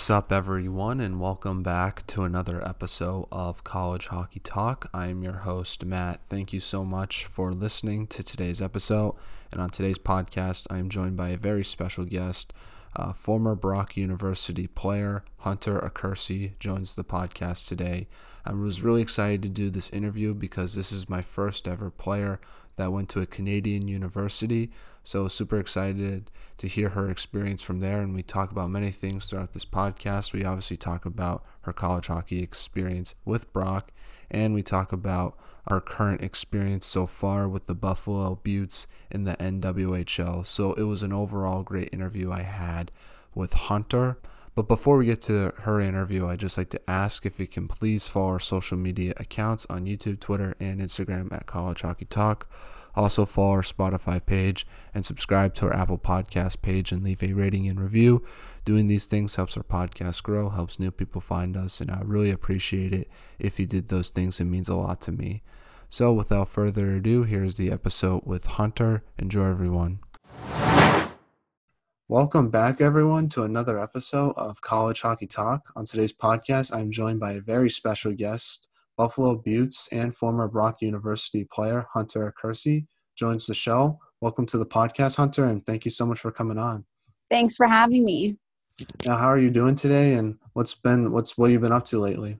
What's up, everyone, and welcome back to another episode of College Hockey Talk. I'm your host, Matt. Thank you so much for listening to today's episode. And on today's podcast, I am joined by a very special guest. Uh, former Brock University player Hunter Accursi joins the podcast today. I was really excited to do this interview because this is my first ever player that went to a Canadian university. So, super excited to hear her experience from there. And we talk about many things throughout this podcast. We obviously talk about her college hockey experience with Brock, and we talk about our current experience so far with the Buffalo Beauts in the NWHL. So, it was an overall great interview I had with Hunter. But before we get to her interview, I'd just like to ask if you can please follow our social media accounts on YouTube, Twitter, and Instagram at College Hockey Talk. Also, follow our Spotify page and subscribe to our Apple Podcast page and leave a rating and review. Doing these things helps our podcast grow, helps new people find us, and I really appreciate it if you did those things. It means a lot to me. So, without further ado, here's the episode with Hunter. Enjoy, everyone. Welcome back, everyone, to another episode of College Hockey Talk. On today's podcast, I'm joined by a very special guest, Buffalo Beauts and former Brock University player Hunter Accursi joins the show. Welcome to the podcast, Hunter, and thank you so much for coming on. Thanks for having me. Now, how are you doing today, and what's been what's what you've been up to lately?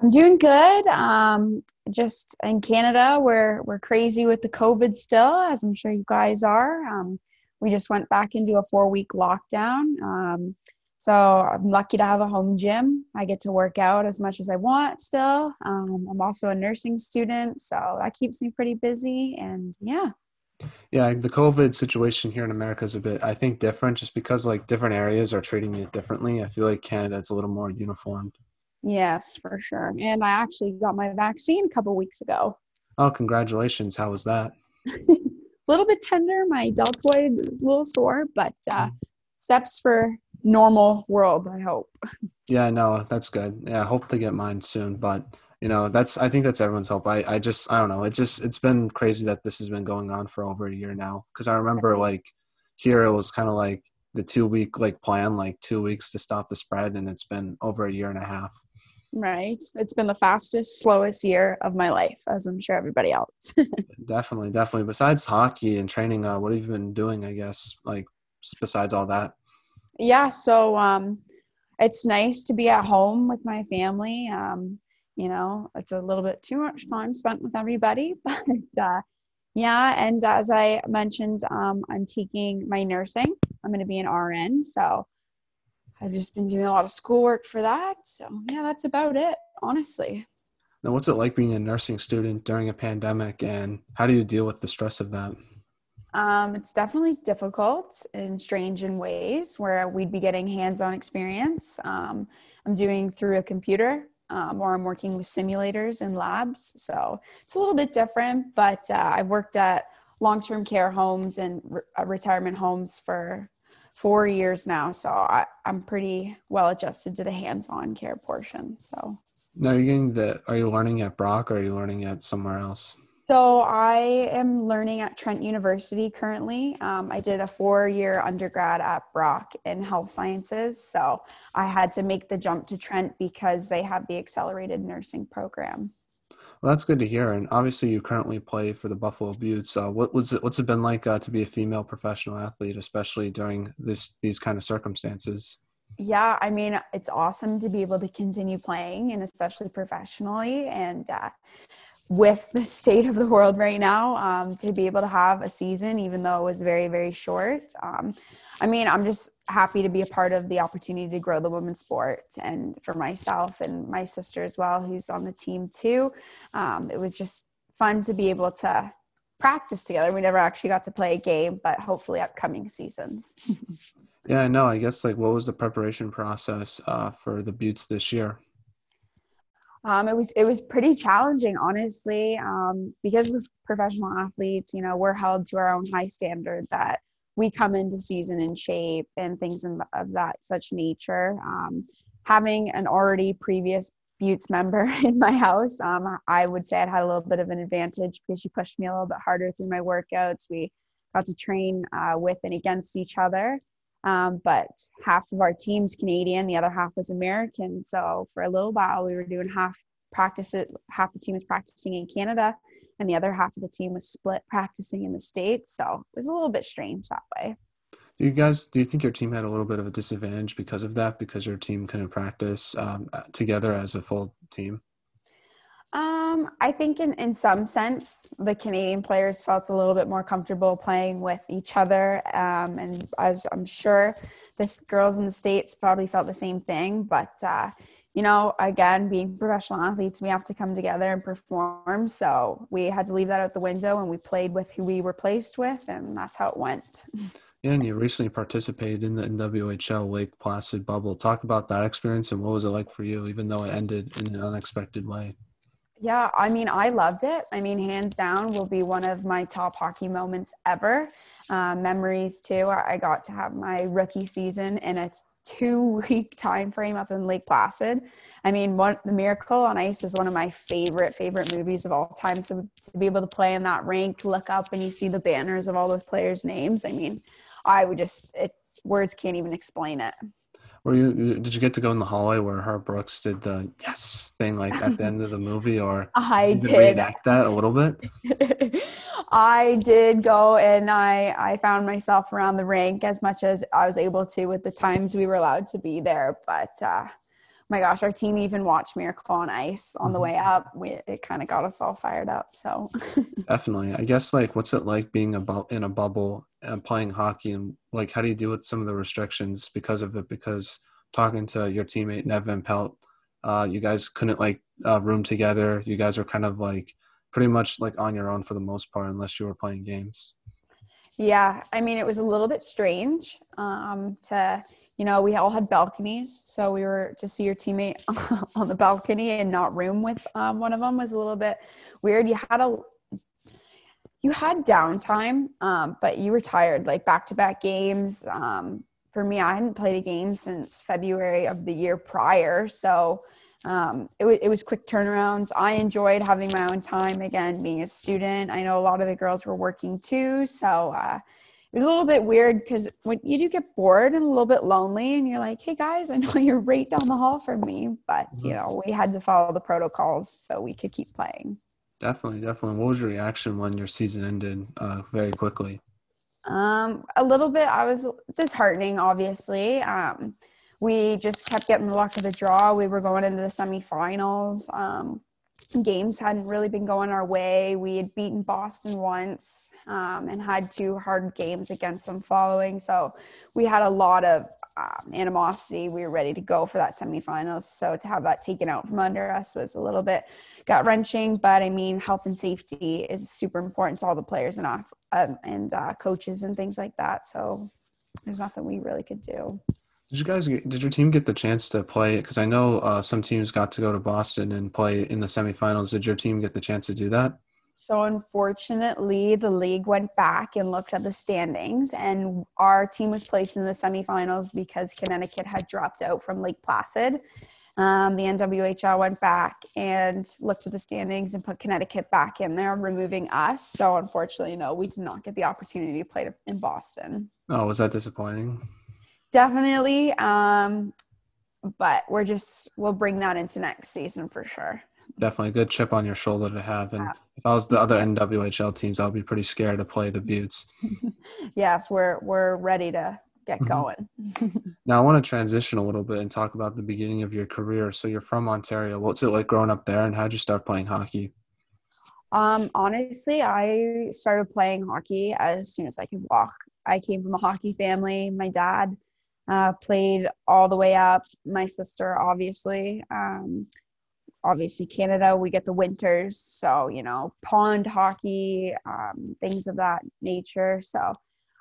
I'm doing good. Um, just in Canada, we're we're crazy with the COVID still, as I'm sure you guys are. Um, we just went back into a four week lockdown. Um, so I'm lucky to have a home gym. I get to work out as much as I want still. Um, I'm also a nursing student, so that keeps me pretty busy. And yeah. Yeah, the COVID situation here in America is a bit, I think, different just because like different areas are treating it differently. I feel like Canada it's a little more uniformed. Yes, for sure. And I actually got my vaccine a couple weeks ago. Oh, congratulations! How was that? a little bit tender. My deltoid is a little sore, but uh, steps for normal world. I hope. Yeah, no, that's good. Yeah, I hope to get mine soon, but you know, that's I think that's everyone's hope. I I just I don't know. It just it's been crazy that this has been going on for over a year now. Because I remember like here it was kind of like the two week like plan, like two weeks to stop the spread, and it's been over a year and a half. Right. It's been the fastest, slowest year of my life, as I'm sure everybody else. definitely, definitely. Besides hockey and training, uh, what have you been doing? I guess like besides all that. Yeah. So um, it's nice to be at home with my family. Um, you know, it's a little bit too much time spent with everybody, but uh, yeah. And as I mentioned, um, I'm taking my nursing. I'm going to be an RN, so I've just been doing a lot of schoolwork for that. So yeah, that's about it, honestly. Now, what's it like being a nursing student during a pandemic, and how do you deal with the stress of that? Um, it's definitely difficult and strange in ways where we'd be getting hands-on experience. Um, I'm doing through a computer, um, or I'm working with simulators and labs, so it's a little bit different. But uh, I've worked at long-term care homes and re- uh, retirement homes for four years now, so I, I'm pretty well adjusted to the hands-on care portion. So. Now, are you getting the? Are you learning at Brock, or are you learning at somewhere else? So I am learning at Trent University currently. Um, I did a four-year undergrad at Brock in health sciences, so I had to make the jump to Trent because they have the accelerated nursing program. Well, that's good to hear. And obviously, you currently play for the Buffalo Beauts. Uh, what was it? What's it been like uh, to be a female professional athlete, especially during this these kind of circumstances? Yeah, I mean, it's awesome to be able to continue playing, and especially professionally. And uh, with the state of the world right now um, to be able to have a season even though it was very very short. Um, i mean i'm just happy to be a part of the opportunity to grow the women's sport and for myself and my sister as well who's on the team too. Um, it was just fun to be able to practice together. We never actually got to play a game but hopefully upcoming seasons. Yeah i know. I guess like what was the preparation process uh, for the Beauts this year um, it was it was pretty challenging, honestly, um, because we're professional athletes. You know, we're held to our own high standard that we come into season in shape and things in, of that such nature. Um, having an already previous Beauts member in my house, um, I would say I had a little bit of an advantage because she pushed me a little bit harder through my workouts. We got to train uh, with and against each other. Um, but half of our team's Canadian, the other half was American. So for a little while, we were doing half practice. Half the team was practicing in Canada, and the other half of the team was split practicing in the states. So it was a little bit strange that way. Do you guys, do you think your team had a little bit of a disadvantage because of that? Because your team couldn't practice um, together as a full team? Um, I think in, in some sense, the Canadian players felt a little bit more comfortable playing with each other. Um, and as I'm sure the girls in the States probably felt the same thing. But, uh, you know, again, being professional athletes, we have to come together and perform. So we had to leave that out the window and we played with who we were placed with, and that's how it went. Yeah, and you recently participated in the NWHL Lake Placid bubble. Talk about that experience and what was it like for you, even though it ended in an unexpected way? Yeah, I mean, I loved it. I mean, hands down, will be one of my top hockey moments ever. Uh, memories too. I got to have my rookie season in a two week time frame up in Lake Placid. I mean, one the Miracle on Ice is one of my favorite favorite movies of all time. So to be able to play in that rink, look up and you see the banners of all those players' names. I mean, I would just it's words can't even explain it. Were you did you get to go in the hallway where Herb Brooks did the yes thing like at the end of the movie or I did, did act that a little bit? I did go and I I found myself around the rink as much as I was able to with the times we were allowed to be there, but uh my gosh, our team even watched Miracle on Ice on the mm-hmm. way up. We, it kind of got us all fired up. So definitely, I guess like what's it like being about in a bubble and playing hockey, and like how do you deal with some of the restrictions because of it? Because talking to your teammate Nev Van Pelt, uh, you guys couldn't like uh, room together. You guys were kind of like pretty much like on your own for the most part, unless you were playing games. Yeah, I mean, it was a little bit strange um, to you know, we all had balconies. So we were to see your teammate on the balcony and not room with um, one of them was a little bit weird. You had a, you had downtime, um, but you were tired, like back to back games. Um, for me, I hadn't played a game since February of the year prior. So um, it, w- it was quick turnarounds. I enjoyed having my own time again, being a student. I know a lot of the girls were working too. So, uh, it was a little bit weird because when you do get bored and a little bit lonely and you're like hey guys i know you're right down the hall from me but you mm-hmm. know we had to follow the protocols so we could keep playing definitely definitely. What was your reaction when your season ended uh, very quickly? Um, a little bit i was disheartening obviously. Um, we just kept getting the luck of the draw. We were going into the semifinals. Um, games hadn't really been going our way. We had beaten Boston once um, and had two hard games against them following. So we had a lot of um, animosity. We were ready to go for that semifinals. So to have that taken out from under us was a little bit gut wrenching. But I mean, health and safety is super important to all the players and, off, um, and uh, coaches and things like that. So there's nothing we really could do. Did you guys did your team get the chance to play? Because I know uh, some teams got to go to Boston and play in the semifinals. Did your team get the chance to do that? So unfortunately, the league went back and looked at the standings, and our team was placed in the semifinals because Connecticut had dropped out from Lake Placid. Um, the NWHL went back and looked at the standings and put Connecticut back in there, removing us. So unfortunately, no, we did not get the opportunity to play in Boston. Oh, was that disappointing? definitely. Um, but we're just we'll bring that into next season for sure. Definitely a good chip on your shoulder to have. And if I was the other NWHL teams, I'd be pretty scared to play the Beauts. yes, we're we're ready to get mm-hmm. going. now I want to transition a little bit and talk about the beginning of your career. So you're from Ontario. What's it like growing up there and how'd you start playing hockey? Um, honestly, I started playing hockey as soon as I could walk. I came from a hockey family. My dad uh, played all the way up. My sister, obviously. Um, obviously, Canada, we get the winters. So, you know, pond hockey, um, things of that nature. So,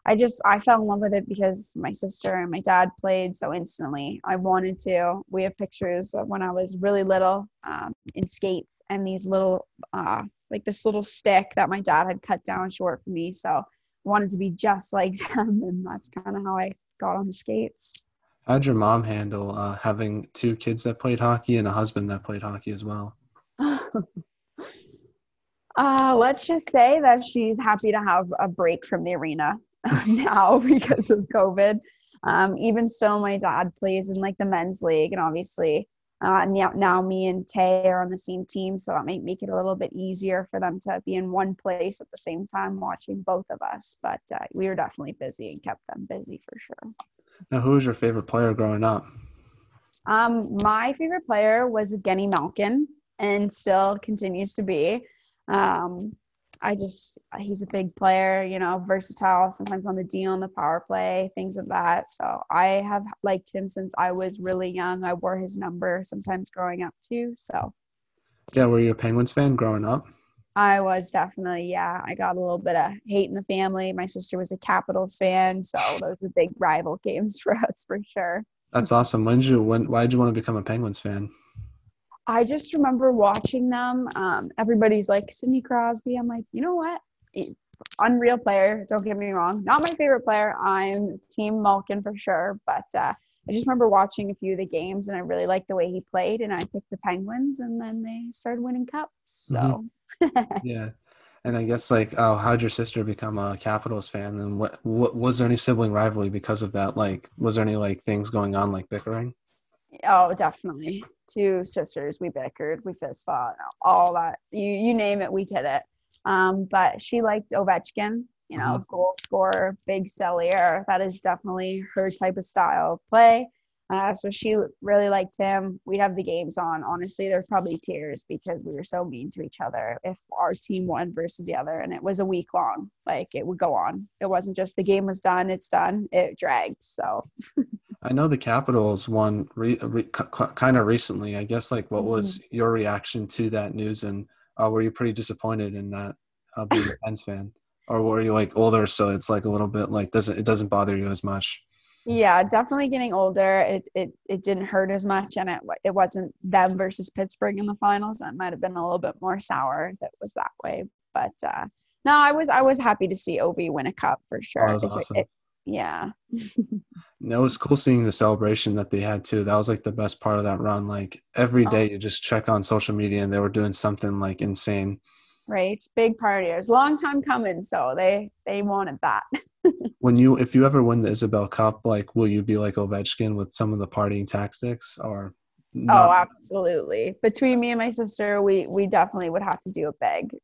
I just I fell in love with it because my sister and my dad played so instantly. I wanted to. We have pictures of when I was really little um, in skates and these little uh, like this little stick that my dad had cut down short for me. So I wanted to be just like them, and that's kind of how I got on the skates. How'd your mom handle uh, having two kids that played hockey and a husband that played hockey as well? uh, let's just say that she's happy to have a break from the arena now because of COVID. Um, even so, my dad plays in like the men's league, and obviously uh, now, now me and Tay are on the same team, so that might make it a little bit easier for them to be in one place at the same time watching both of us. But uh, we were definitely busy and kept them busy for sure. Now, who was your favorite player growing up? Um, my favorite player was Genny Malkin, and still continues to be. Um, I just he's a big player, you know, versatile, sometimes on the D on the power play, things of that. So I have liked him since I was really young. I wore his number sometimes growing up too. So Yeah, were you a Penguins fan growing up? I was definitely, yeah. I got a little bit of hate in the family. My sister was a Capitals fan, so those were big rival games for us for sure. That's awesome. When did you when why did you want to become a Penguins fan? I just remember watching them. Um, everybody's like Sidney Crosby. I'm like, you know what? Unreal player. Don't get me wrong. Not my favorite player. I'm Team Malkin for sure. But uh, I just remember watching a few of the games, and I really liked the way he played. And I picked the Penguins, and then they started winning cups. So mm-hmm. yeah. And I guess like, oh, how'd your sister become a Capitals fan? And what, what was there any sibling rivalry because of that? Like, was there any like things going on like bickering? Oh, definitely. Two sisters, we bickered, we fist fought, all that. You you name it, we did it. Um, but she liked Ovechkin, you know, mm-hmm. goal scorer, big cellier. That is definitely her type of style of play. Uh, so she really liked him. We'd have the games on. Honestly, there's probably tears because we were so mean to each other if our team won versus the other. And it was a week long. Like it would go on. It wasn't just the game was done, it's done. It dragged. So I know the Capitals won re, re, kind of recently. I guess like what was mm-hmm. your reaction to that news, and uh, were you pretty disappointed in that uh, being a Pens fan, or were you like older, so it's like a little bit like doesn't it doesn't bother you as much? Yeah, definitely getting older. It it it didn't hurt as much, and it it wasn't them versus Pittsburgh in the finals. That might have been a little bit more sour. That was that way, but uh, no, I was I was happy to see Ovi win a cup for sure. Oh, awesome. it, yeah. it was cool seeing the celebration that they had too. That was like the best part of that run. Like every day oh. you just check on social media and they were doing something like insane. Right, big partiers, long time coming. So they they wanted that. when you, if you ever win the Isobel Cup, like, will you be like Ovechkin with some of the partying tactics, or? Not? Oh, absolutely. Between me and my sister, we we definitely would have to do a big.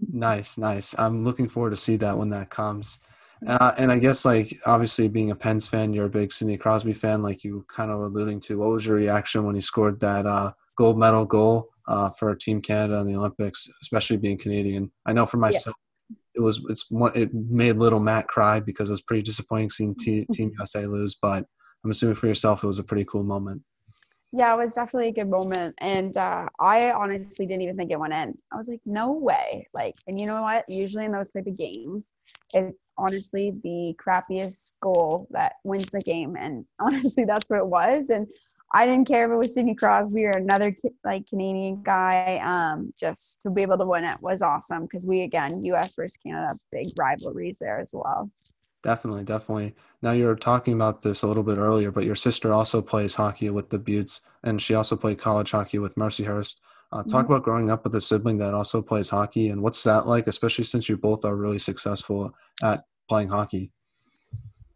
nice, nice. I'm looking forward to see that when that comes. Uh, and I guess like obviously being a Pens fan, you're a big Sidney Crosby fan, like you kind of alluding to. What was your reaction when he scored that uh, gold medal goal uh, for Team Canada in the Olympics, especially being Canadian? I know for myself, yeah. it was it's it made little Matt cry because it was pretty disappointing seeing Team USA lose. But I'm assuming for yourself, it was a pretty cool moment yeah, it was definitely a good moment. And uh, I honestly didn't even think it went in. I was like, no way. Like, and you know what? Usually in those type of games, it's honestly the crappiest goal that wins the game. And honestly, that's what it was. And I didn't care if it was Sidney Crosby or another like Canadian guy. Um, just to be able to win it was awesome because we again, U.S. versus Canada, big rivalries there as well. Definitely, definitely. Now you were talking about this a little bit earlier, but your sister also plays hockey with the Beauts, and she also played college hockey with Mercyhurst. Uh, talk mm-hmm. about growing up with a sibling that also plays hockey, and what's that like, especially since you both are really successful at playing hockey.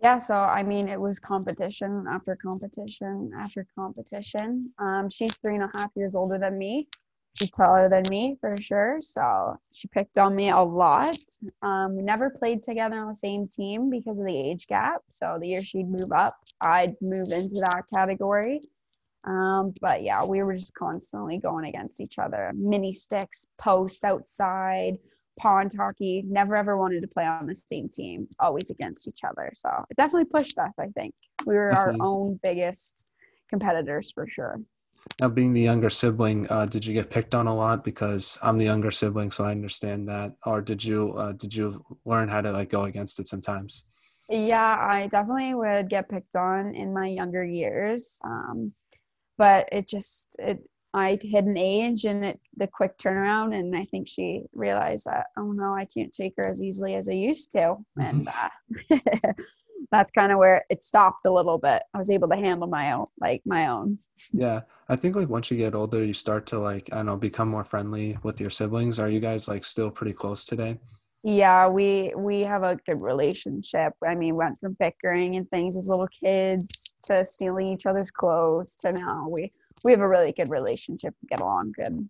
Yeah, so I mean, it was competition after competition after competition. Um, she's three and a half years older than me, she's taller than me for sure. So she picked on me a lot. Um, we never played together on the same team because of the age gap. So the year she'd move up, I'd move into that category. Um, but yeah, we were just constantly going against each other. Mini sticks, posts outside, pond hockey. Never ever wanted to play on the same team, always against each other. So it definitely pushed us, I think. We were our own biggest competitors for sure. Now, being the younger sibling, uh, did you get picked on a lot? Because I'm the younger sibling, so I understand that. Or did you uh, did you learn how to like go against it sometimes? Yeah, I definitely would get picked on in my younger years, um, but it just it I hit an age and it the quick turnaround, and I think she realized that oh no, I can't take her as easily as I used to, and uh, that's kind of where it stopped a little bit. I was able to handle my own, like my own. Yeah. I think like once you get older, you start to like, I don't know, become more friendly with your siblings. Are you guys like still pretty close today? Yeah, we we have a good relationship. I mean, went from bickering and things as little kids to stealing each other's clothes to now we we have a really good relationship. We get along good.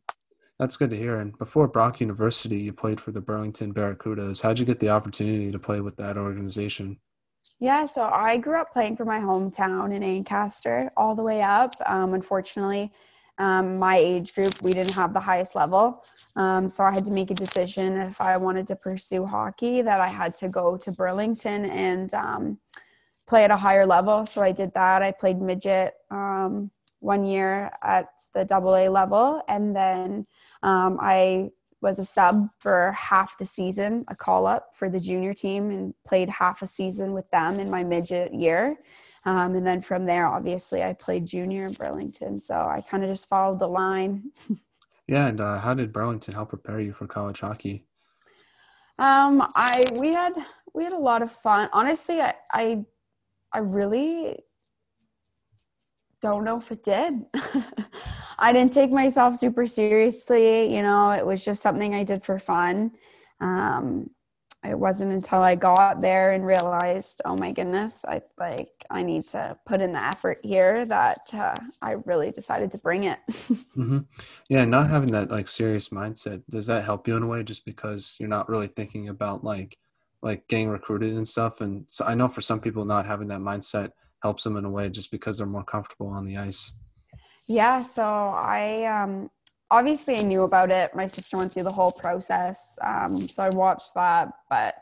That's good to hear. And before Brock University, you played for the Burlington Barracudas. How'd you get the opportunity to play with that organization? Yeah, so I grew up playing for my hometown in Ancaster all the way up. Um, unfortunately, um, my age group, we didn't have the highest level. Um, so I had to make a decision if I wanted to pursue hockey that I had to go to Burlington and um, play at a higher level. So I did that. I played midget um, one year at the double A level. And then um, I was a sub for half the season, a call up for the junior team, and played half a season with them in my midget year. Um, and then from there, obviously, I played junior in Burlington. So I kind of just followed the line. yeah. And uh, how did Burlington help prepare you for college hockey? Um, I we had we had a lot of fun. Honestly, I I, I really don't know if it did. I didn't take myself super seriously. You know, it was just something I did for fun. Um, it wasn't until I got there and realized, oh my goodness, I like I need to put in the effort here that uh, I really decided to bring it. mm-hmm. Yeah, not having that like serious mindset does that help you in a way? Just because you're not really thinking about like like getting recruited and stuff. And so I know for some people, not having that mindset helps them in a way, just because they're more comfortable on the ice. Yeah. So I um, obviously I knew about it. My sister went through the whole process, um, so I watched that. But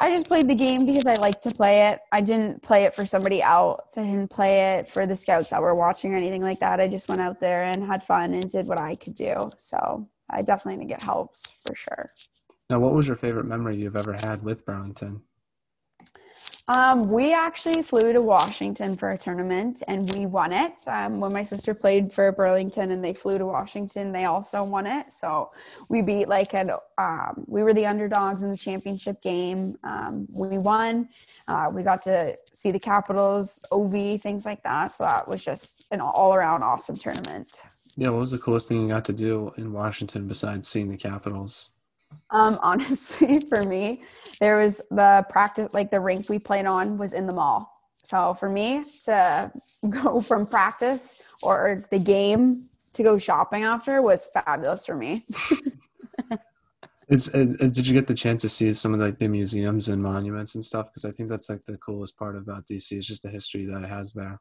I just played the game because I like to play it. I didn't play it for somebody else. I didn't play it for the scouts that were watching or anything like that. I just went out there and had fun and did what I could do. So I definitely think it helps for sure. Now, what was your favorite memory you've ever had with Burlington? Um, we actually flew to Washington for a tournament and we won it. Um, when my sister played for Burlington and they flew to Washington, they also won it. So we beat like an, um, we were the underdogs in the championship game. Um, we won. Uh, we got to see the Capitals, Ovi, things like that. So that was just an all around awesome tournament. Yeah, what was the coolest thing you got to do in Washington besides seeing the Capitals? Um, honestly, for me, there was the practice, like the rink we played on was in the mall. So for me to go from practice or the game to go shopping after was fabulous for me. Did you get the chance to see some of like the museums and monuments and stuff? Because I think that's like the coolest part about DC is just the history that it has there.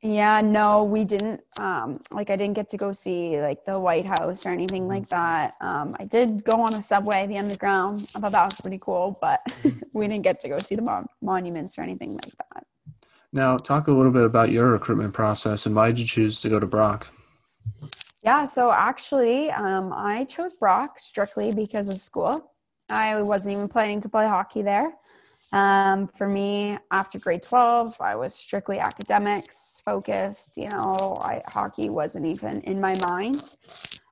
Yeah, no, we didn't. Um, like, I didn't get to go see like the White House or anything like mm-hmm. that. Um, I did go on a subway, the underground. I thought that was pretty cool, but mm-hmm. we didn't get to go see the mon- monuments or anything like that. Now, talk a little bit about your recruitment process and why did you choose to go to Brock? Yeah, so actually, um, I chose Brock strictly because of school. I wasn't even planning to play hockey there. Um, for me, after grade 12, I was strictly academics focused. You know, I, hockey wasn't even in my mind.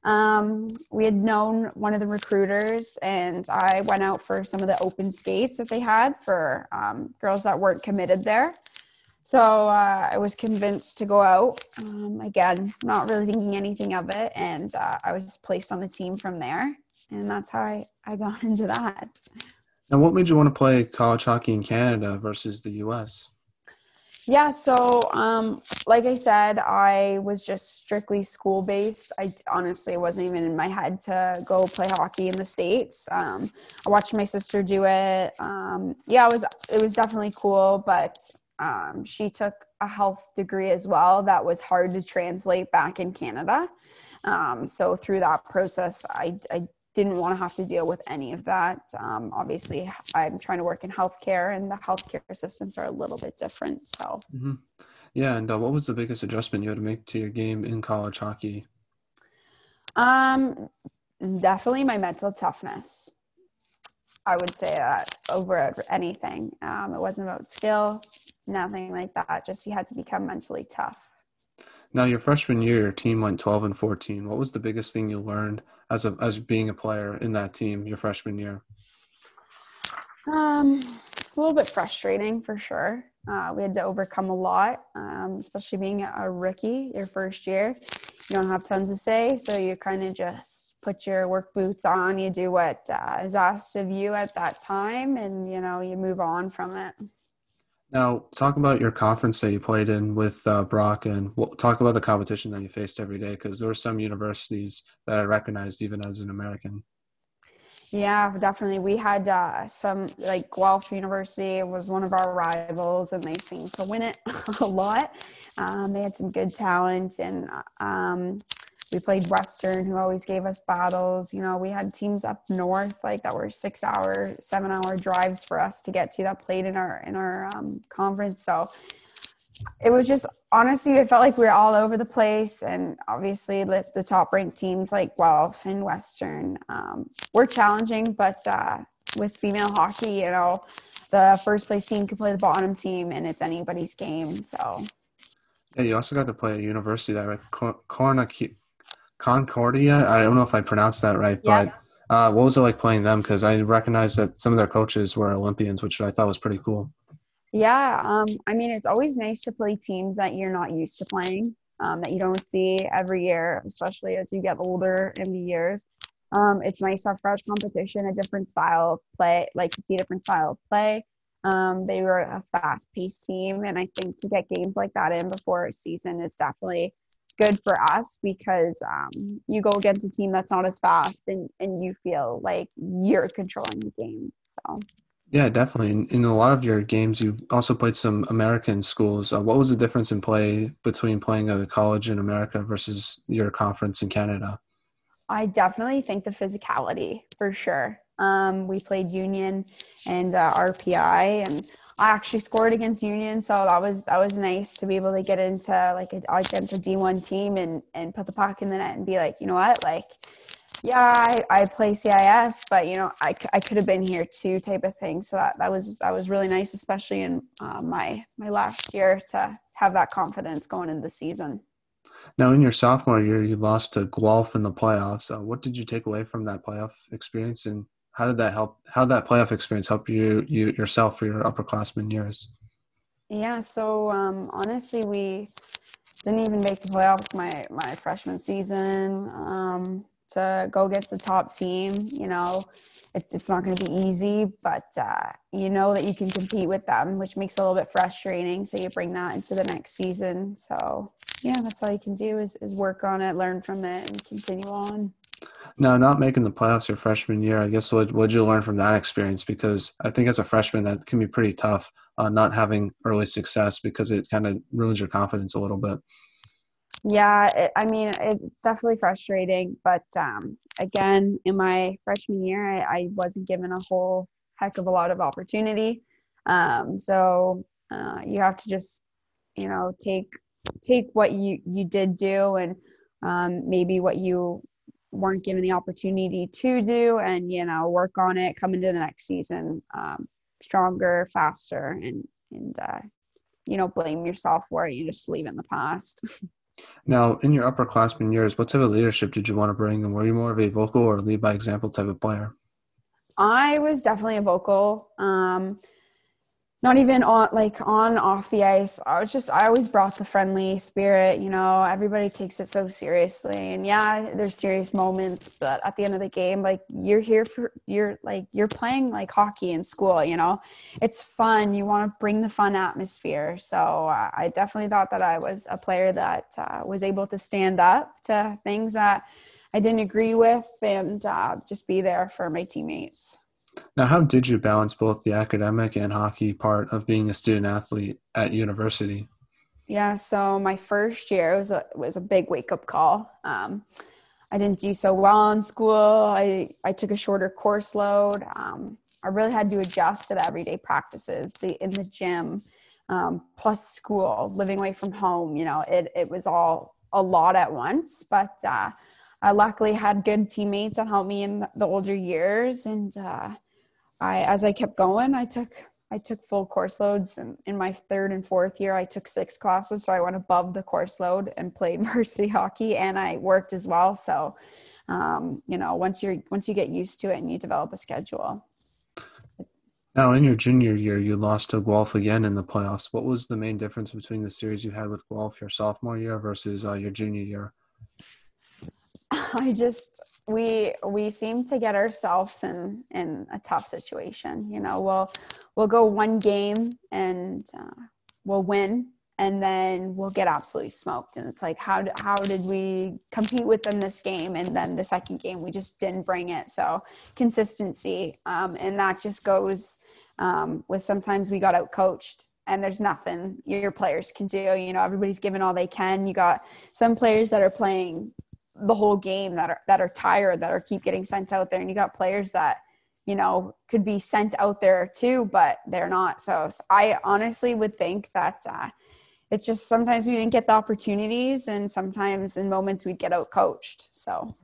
Um, we had known one of the recruiters, and I went out for some of the open skates that they had for um, girls that weren't committed there. So uh, I was convinced to go out. Um, again, not really thinking anything of it, and uh, I was placed on the team from there, and that's how I, I got into that. Now, what made you want to play college hockey in Canada versus the U.S.? Yeah, so um, like I said, I was just strictly school based. I honestly wasn't even in my head to go play hockey in the states. Um, I watched my sister do it. Um, yeah, it was it was definitely cool, but um, she took a health degree as well that was hard to translate back in Canada. Um, so through that process, I, I didn't want to have to deal with any of that. Um, obviously, I'm trying to work in healthcare, and the healthcare systems are a little bit different. So, mm-hmm. yeah. And uh, what was the biggest adjustment you had to make to your game in college hockey? Um, definitely my mental toughness. I would say that over anything. Um, it wasn't about skill, nothing like that. Just you had to become mentally tough. Now, your freshman year, your team went 12 and 14. What was the biggest thing you learned as a as being a player in that team your freshman year? Um, it's a little bit frustrating for sure. Uh, we had to overcome a lot, um, especially being a rookie your first year. you don't have tons to say, so you kind of just put your work boots on. You do what uh, is asked of you at that time, and you know you move on from it. Now, talk about your conference that you played in with uh, Brock, and talk about the competition that you faced every day because there were some universities that I recognized even as an American. Yeah, definitely. We had uh, some like Guelph University was one of our rivals, and they seemed to win it a lot. Um, they had some good talent, and um, we played Western, who always gave us battles. You know, we had teams up north like that were six hour, seven hour drives for us to get to that played in our in our um, conference. So it was just honestly, it felt like we were all over the place, and obviously, the top ranked teams like Guelph and Western um, were challenging. But uh, with female hockey, you know, the first place team could play the bottom team, and it's anybody's game. So. Yeah, you also got to play at university that right, Corna Concordia. I don't know if I pronounced that right, yeah. but uh, what was it like playing them? Because I recognized that some of their coaches were Olympians, which I thought was pretty cool. Yeah, um, I mean, it's always nice to play teams that you're not used to playing, um, that you don't see every year, especially as you get older in the years. Um, it's nice to have fresh competition, a different style of play, like to see a different style of play. Um, they were a fast paced team, and I think to get games like that in before a season is definitely good for us because um, you go against a team that's not as fast and, and you feel like you're controlling the game. So yeah, definitely. In, in, a lot of your games, you also played some American schools. Uh, what was the difference in play between playing at a college in America versus your conference in Canada? I definitely think the physicality for sure. Um, we played Union and uh, RPI, and I actually scored against Union, so that was that was nice to be able to get into like a, against a D one team and and put the puck in the net and be like, you know what, like yeah, I, I play CIS, but you know, I, I could have been here too, type of thing. So that, that was that was really nice, especially in uh, my my last year to have that confidence going into the season. Now, in your sophomore year, you lost to Guelph in the playoffs. Uh, what did you take away from that playoff experience, and how did that help? How did that playoff experience help you you yourself for your upperclassmen years? Yeah, so um, honestly, we didn't even make the playoffs my my freshman season. Um, to go against the top team. You know, it's, it's not going to be easy, but uh, you know that you can compete with them, which makes it a little bit frustrating. So you bring that into the next season. So yeah, that's all you can do is, is work on it, learn from it, and continue on. No, not making the playoffs your freshman year. I guess what what you learn from that experience? Because I think as a freshman that can be pretty tough, uh, not having early success because it kind of ruins your confidence a little bit. Yeah, it, I mean, it's definitely frustrating. But um, again, in my freshman year, I, I, wasn't given a whole heck of a lot of opportunity. Um, so uh, you have to just, you know, take take what you you did do and um, maybe what you weren't given the opportunity to do, and you know, work on it. Come into the next season um, stronger, faster, and and uh, you know, blame yourself for it. You just leave in the past. Now, in your upperclassmen years, what type of leadership did you want to bring, and were you more of a vocal or lead by example type of player? I was definitely a vocal. Um, not even on like on off the ice. I was just i always brought the friendly spirit you know everybody takes it so seriously. And yeah there's serious moments but at the end of the game like you're here for you're like you're playing like hockey in school you know? It's fun. You want to bring the fun atmosphere. So uh, i definitely thought that i was a player that uh, was able to stand up to things that i didn't agree with and uh, just be there for my teammates now, how did you balance both the academic and hockey part of being a student athlete at university? Yeah, so my first year was a was a big wake up call. Um, I didn't do so well in school. I I took a shorter course load. Um, I really had to adjust to the everyday practices, the in the gym, um, plus school, living away from home. You know, it it was all a lot at once. But uh, I luckily had good teammates that helped me in the older years, and uh, I as I kept going, I took I took full course loads and in my third and fourth year I took six classes so I went above the course load and played varsity hockey and I worked as well. So um, you know once you're once you get used to it and you develop a schedule. Now in your junior year you lost to Guelph again in the playoffs. What was the main difference between the series you had with Guelph your sophomore year versus uh, your junior year? I just we we seem to get ourselves in in a tough situation. You know, we'll we'll go one game and uh, we'll win, and then we'll get absolutely smoked. And it's like, how how did we compete with them this game? And then the second game, we just didn't bring it. So consistency, um, and that just goes um, with sometimes we got out coached and there's nothing your players can do. You know, everybody's giving all they can. You got some players that are playing the whole game that are that are tired that are keep getting sent out there. And you got players that you know could be sent out there too but they're not. So, so i honestly would think that uh, it's just sometimes we didn't get the opportunities and sometimes in moments we'd get out coached so.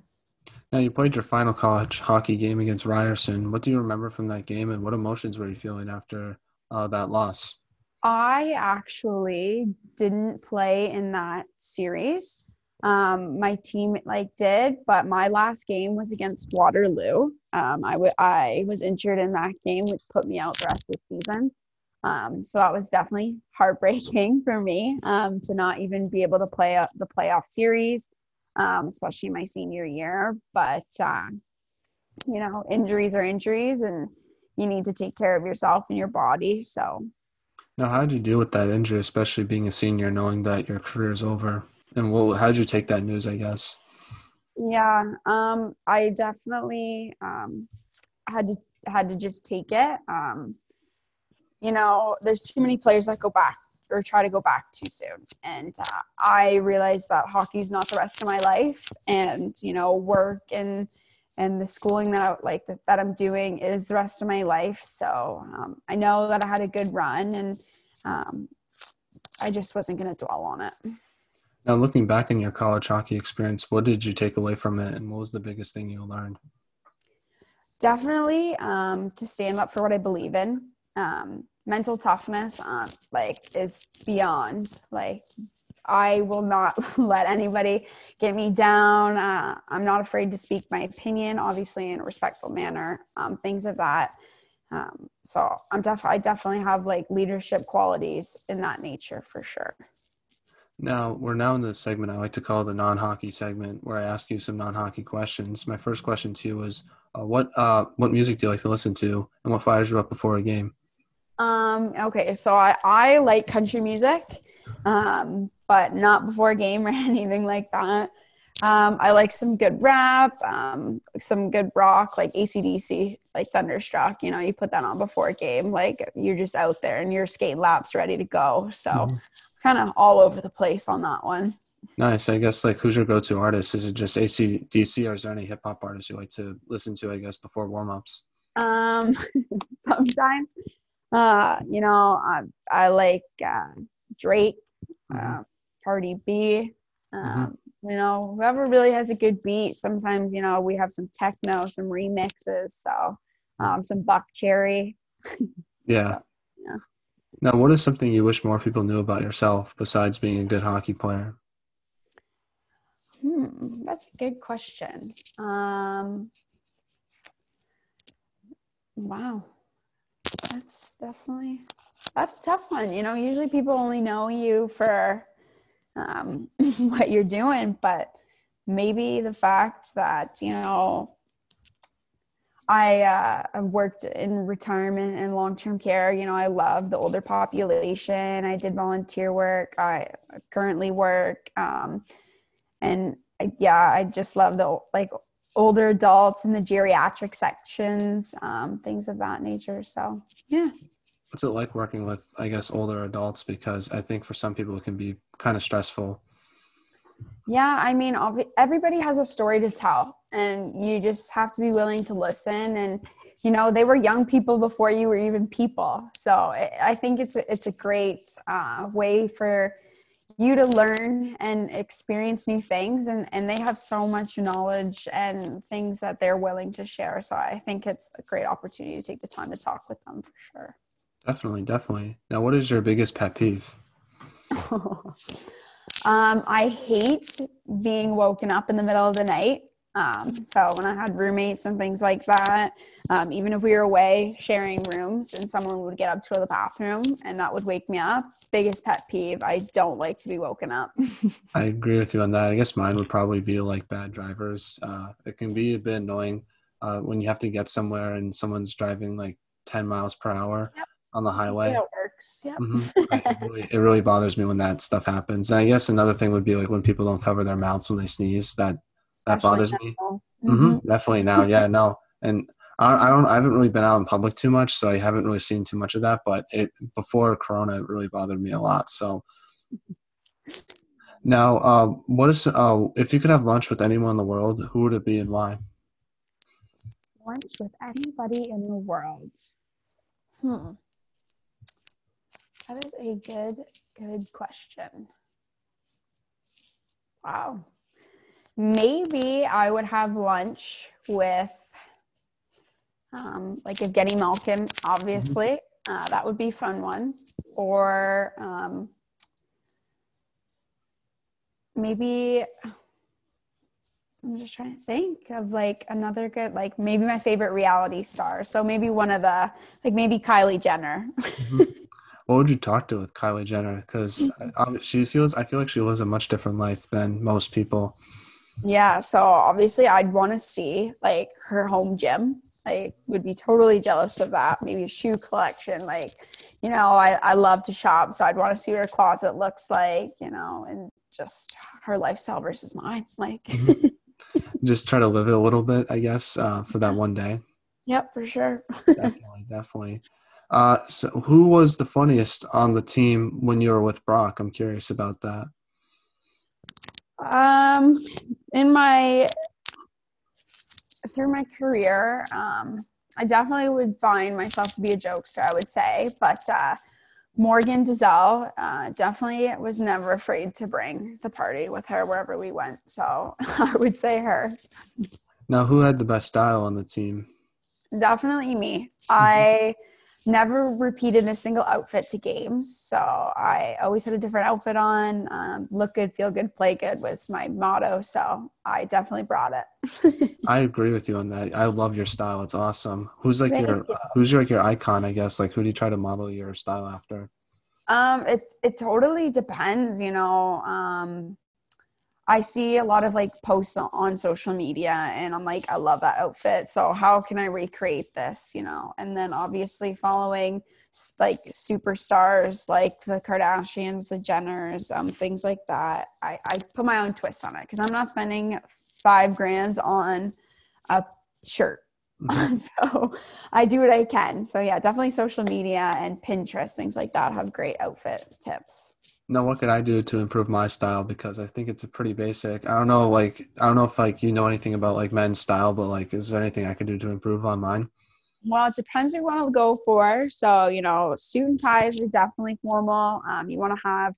Now you played your final college hockey game against ryerson. What do you remember from that game and what emotions were you feeling after uh, that loss? I actually didn't play in that series um, my team like did, but my last game was against Waterloo. Um, I, w- I was injured in that game, which put me out the rest of the season. Um, so that was definitely heartbreaking for me um, to not even be able to play the playoff series, um, especially my senior year. But uh, you know, injuries are injuries, and you need to take care of yourself and your body. So. Now, how did you deal with that injury, especially being a senior, knowing that your career is over? And well, how did you take that news? I guess. Yeah, um, I definitely um, had to had to just take it. Um, you know, there's too many players that go back or try to go back too soon, and uh, I realized that hockey's not the rest of my life, and you know, work and and the schooling that I, like that, that I'm doing is the rest of my life. So um, I know that I had a good run, and um, I just wasn't going to dwell on it. Now, looking back in your college hockey experience, what did you take away from it, and what was the biggest thing you learned? Definitely um, to stand up for what I believe in. Um, mental toughness, um, like, is beyond. Like, I will not let anybody get me down. Uh, I'm not afraid to speak my opinion, obviously in a respectful manner. Um, things of that. Um, so I'm def- I definitely have like leadership qualities in that nature for sure. Now, we're now in the segment I like to call the non hockey segment, where I ask you some non hockey questions. My first question to you is uh, what, uh, what music do you like to listen to, and what fires you up before a game? Um, okay, so I, I like country music, um, but not before a game or anything like that. Um, I like some good rap, um, some good rock, like ACDC, like Thunderstruck. You know, you put that on before a game, like you're just out there and you're skating laps ready to go. So mm-hmm kind of all over the place on that one. Nice. I guess like who's your go-to artist? Is it just ACDC or is there any hip hop artists you like to listen to? I guess before warm-ups. Um, sometimes, uh, you know, I, I like uh, Drake, mm-hmm. uh, Cardi B. Um, mm-hmm. You know, whoever really has a good beat. Sometimes, you know, we have some techno, some remixes. So, um, some Buckcherry. Yeah. so, yeah. Now, what is something you wish more people knew about yourself besides being a good hockey player? Hmm, that's a good question. Um, wow, that's definitely that's a tough one. You know, usually people only know you for um, what you're doing, but maybe the fact that you know I uh, worked in retirement and long term care. You know, I love the older population. I did volunteer work. I currently work, um, and yeah, I just love the like older adults and the geriatric sections, um, things of that nature. So yeah. What's it like working with, I guess, older adults? Because I think for some people it can be kind of stressful. Yeah, I mean, everybody has a story to tell and you just have to be willing to listen. And you know they were young people before you were even people. So i think it's a, it's a great uh, way for you to learn and experience new things. And, and they have so much knowledge and things that they're willing to share. So i think it's a great opportunity to take the time to talk with them for sure. Definitely definitely. Now what is your biggest pet peeve? Um, i hate being woken up in the middle of the night Um, so when I had roommates and things like that, um, even if we were away sharing rooms and someone would get up to the bathroom and that would wake me up, biggest pet peeve. I don't like to be woken up. I agree with you on that. I guess mine would probably be like bad drivers. Uh, it can be a bit annoying uh, when you have to get somewhere and someone's driving like 10 miles per hour Yep. on the highway. It works. Yeah. Mhm. it, really, it really bothers me when that stuff happens. And I guess another thing would be like when people don't cover their mouths when they sneeze. That that bothers me. Mm-hmm. hmm Definitely now. Yeah, no. And I, I don't. I haven't really been out in public too much, so I haven't really seen too much of that. But it before Corona, it really bothered me a lot. So now, uh, what is uh, if you could have lunch with anyone in the world, who would it be and why? Lunch with anybody in the world. Hmm. That is a good, good question. Wow. Maybe I would have lunch with, um, like Evgeny Malkin, obviously. Uh, that would be a fun one. Or um, maybe I'm just trying to think of like another good, like maybe my favorite reality star. So maybe one of the, like maybe Kylie Jenner. What would you talk to with Kylie Jenner? Because she feels. I feel like she lives a much different life than most people. Yeah. So obviously I'd want to see like her home gym. I would be totally jealous of that. Maybe a shoe collection. Like, you know, I, I love to shop. So I'd want to see what her closet looks like, you know, and just her lifestyle versus mine. Like, Just try to live it a little bit, I guess, uh, for that one day. yep, for sure. definitely, definitely. Uh, so who was the funniest on the team when you were with Brock? I'm curious about that. Um, in my through my career, um, I definitely would find myself to be a jokester. I would say, but uh, Morgan Dizelle uh, definitely was never afraid to bring the party with her wherever we went. So I would say her. Now, who had the best style on the team? Definitely me. I never repeated a single outfit to games. So I always had a different outfit on. Um, look good, feel good, play good was my motto. So I definitely brought it. I agree with you on that. I love your style. It's awesome. Who's like Thank your you. who's your like your icon? I guess like who do you try to model your style after? Um, it it totally depends, you know. Um, I see a lot of like posts on- social media, and I'm like, I love that outfit. So how can I recreate this, you know? And then obviously following like superstars like the Kardashians, the Jenners, um, things like that. I I put my own twist on it because I'm not spending five grand on a shirt. Mhm. so I do what I can. So yeah, definitely social media and Pinterest, things like that have great outfit tips. Now, what could I do to improve my style? Because I think it's a pretty basic. I don't know, like I don't know if like you know anything about like men's style, but like, is there anything I could do to improve on mine? Well, it depends what you want to go for. So, you know, suit and ties are definitely formal. Um, you want to have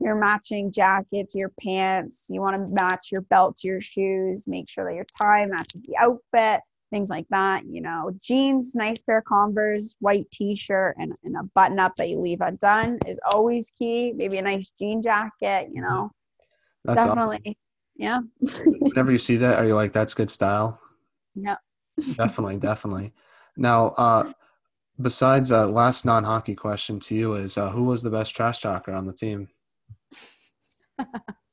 your matching jacket to your pants. You want to match your belt to your shoes. Make sure that your tie matches the outfit, things like that. You know, jeans, nice pair of Converse, white t shirt, and, and a button up that you leave undone is always key. Maybe a nice jean jacket, you know, That's awesome. definitely. Yeah. Whenever you see that, are you like, that's good style? Yeah. definitely, definitely. Now, uh, besides uh, last non-hockey question to you is, uh, who was the best trash talker on the team?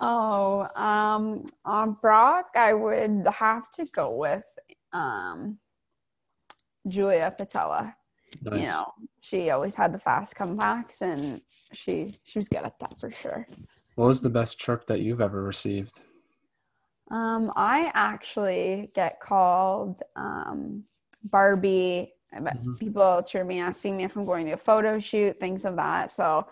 Oh, um, on Brock, I would have to go with um, Julia Patella. Nice. You know, she always had the fast comebacks, and she she was good at that for sure. What was the best chirp that you've ever received? Um, I actually get called um, Barbie. Mhm. People cheer me asking me if I'm going to a photo shoot, things of that. So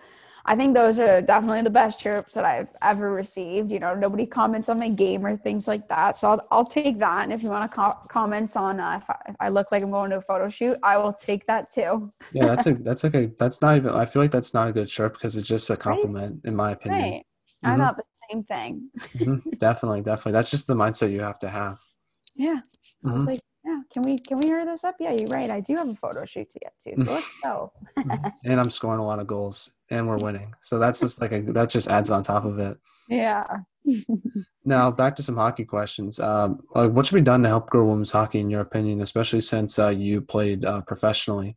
I think those are definitely the best chirps that I've ever received. You know, nobody comments on my game or things like that. So I'll, I'll take that. And if you want to co- comment on uh, if, I, if I look like I'm going to a photo shoot, I will take that too. Yeah, that's a that's like a that's not even. I feel like that's not a good chirp because it's just a compliment, in my opinion. Right. I Mhm. thought the same thing. Mhm. Definitely, definitely. That's just the mindset you have to have. Yeah. I was like, yeah, can we can we hurry this up? Yeah, you're right. I do have a photo shoot to get to, so let's go. and I'm scoring a lot of goals, and we're winning. So that's just like a, that just adds on top of it. Yeah. now back to some hockey questions. Um, like what should be done to help grow women's hockey, in your opinion, especially since uh, you played uh, professionally?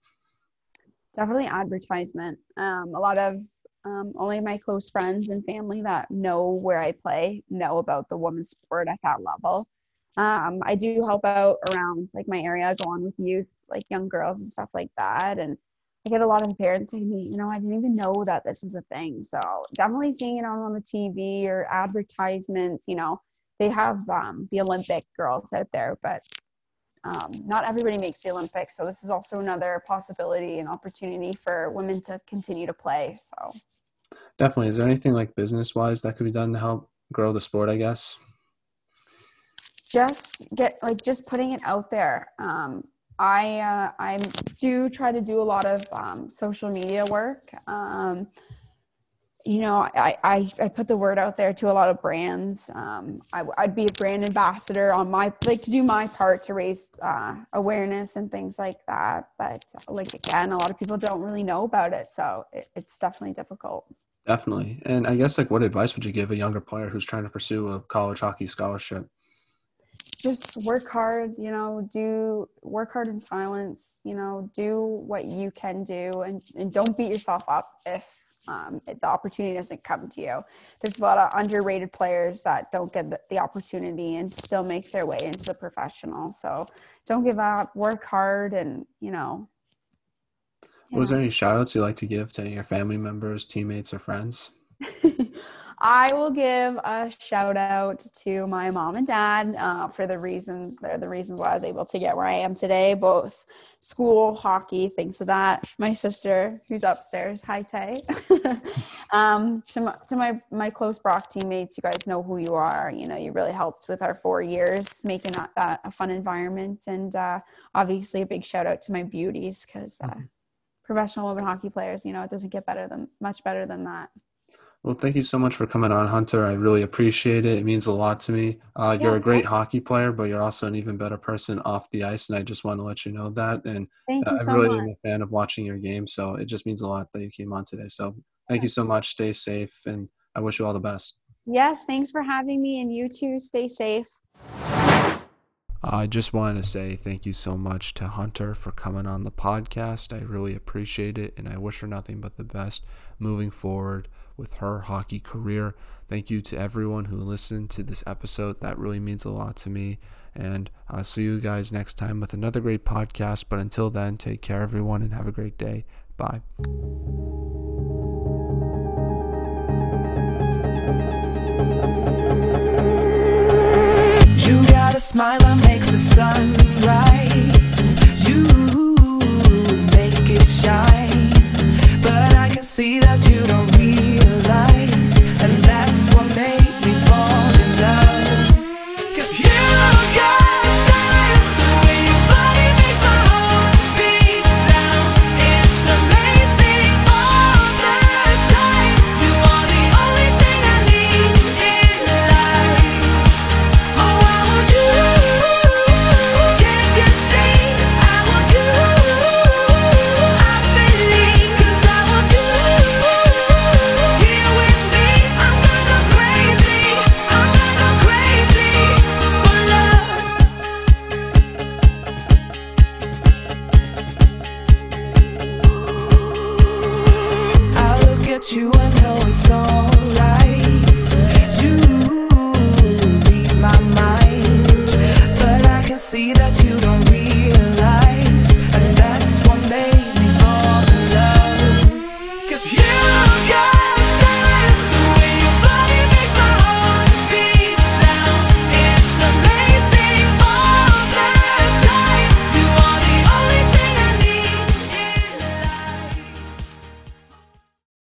Definitely advertisement. Um, a lot of um, only my close friends and family that know where I play know about the women's sport at that level. Um, I do help out around like my area, go on with youth, like young girls and stuff like that. And I get a lot of parents saying you know, I didn't even know that this was a thing. So definitely seeing it on, on the TV or advertisements, you know, they have um, the Olympic girls out there, but um, not everybody makes the Olympics. So this is also another possibility and opportunity for women to continue to play. So definitely. Is there anything like business wise that could be done to help grow the sport, I guess? Just get like just putting it out there. Um, i uh, i do try to do a lot of um, social media work. Um, you know I, I i put the word out there to a lot of brands. Um, I, would be a brand ambassador on my like to do my part to raise uh, awareness and things like that. But like again a lot of people don't really know about it so it, it's definitely difficult. Definitely. And i guess like what advice would you give a younger player who's trying to pursue a college hockey scholarship just work hard you know do work hard in silence you know do what you can do and, and don't beat yourself up if um, the opportunity doesn't come to you. There's a lot of underrated players that don't get the, the opportunity and still make their way into the professional. So don't give up work hard and you know. Was there any shout outs you like to give to any of your family members teammates or friends I will give a shout out to my mom and dad uh, for the reasons they're the reasons why I was able to get where I am today, both school, hockey, things of that. My sister, who's upstairs, hi Tay. um, to my, to my my close Brock teammates, you guys know who you are. You know, you really helped with our four years, making that, that a fun environment, and uh, obviously a big shout out to my beauties because. Uh, mm-hmm. Professional women hockey players, you know, it doesn't get better than much better than that. Well, thank you so much for coming on, Hunter. I really appreciate it. It means a lot to me. Uh, yeah, you're a great thanks. hockey player, but you're also an even better person off the ice, and I just want to let you know that. And uh, I really much. am a fan of watching your game, so it just means a lot that you came on today. So thank you so much. Stay safe, and I wish you all the best. Yes, thanks for having me, and you too. Stay safe. I just wanted to say thank you so much to Hunter for coming on the podcast. I really appreciate it, and I wish her nothing but the best moving forward with her hockey career. Thank you to everyone who listened to this episode. That really means a lot to me. And I'll see you guys next time with another great podcast. But until then, take care, everyone, and have a great day. Bye. You got a smile that makes the sun rise. You make it shine. But I can see that you don't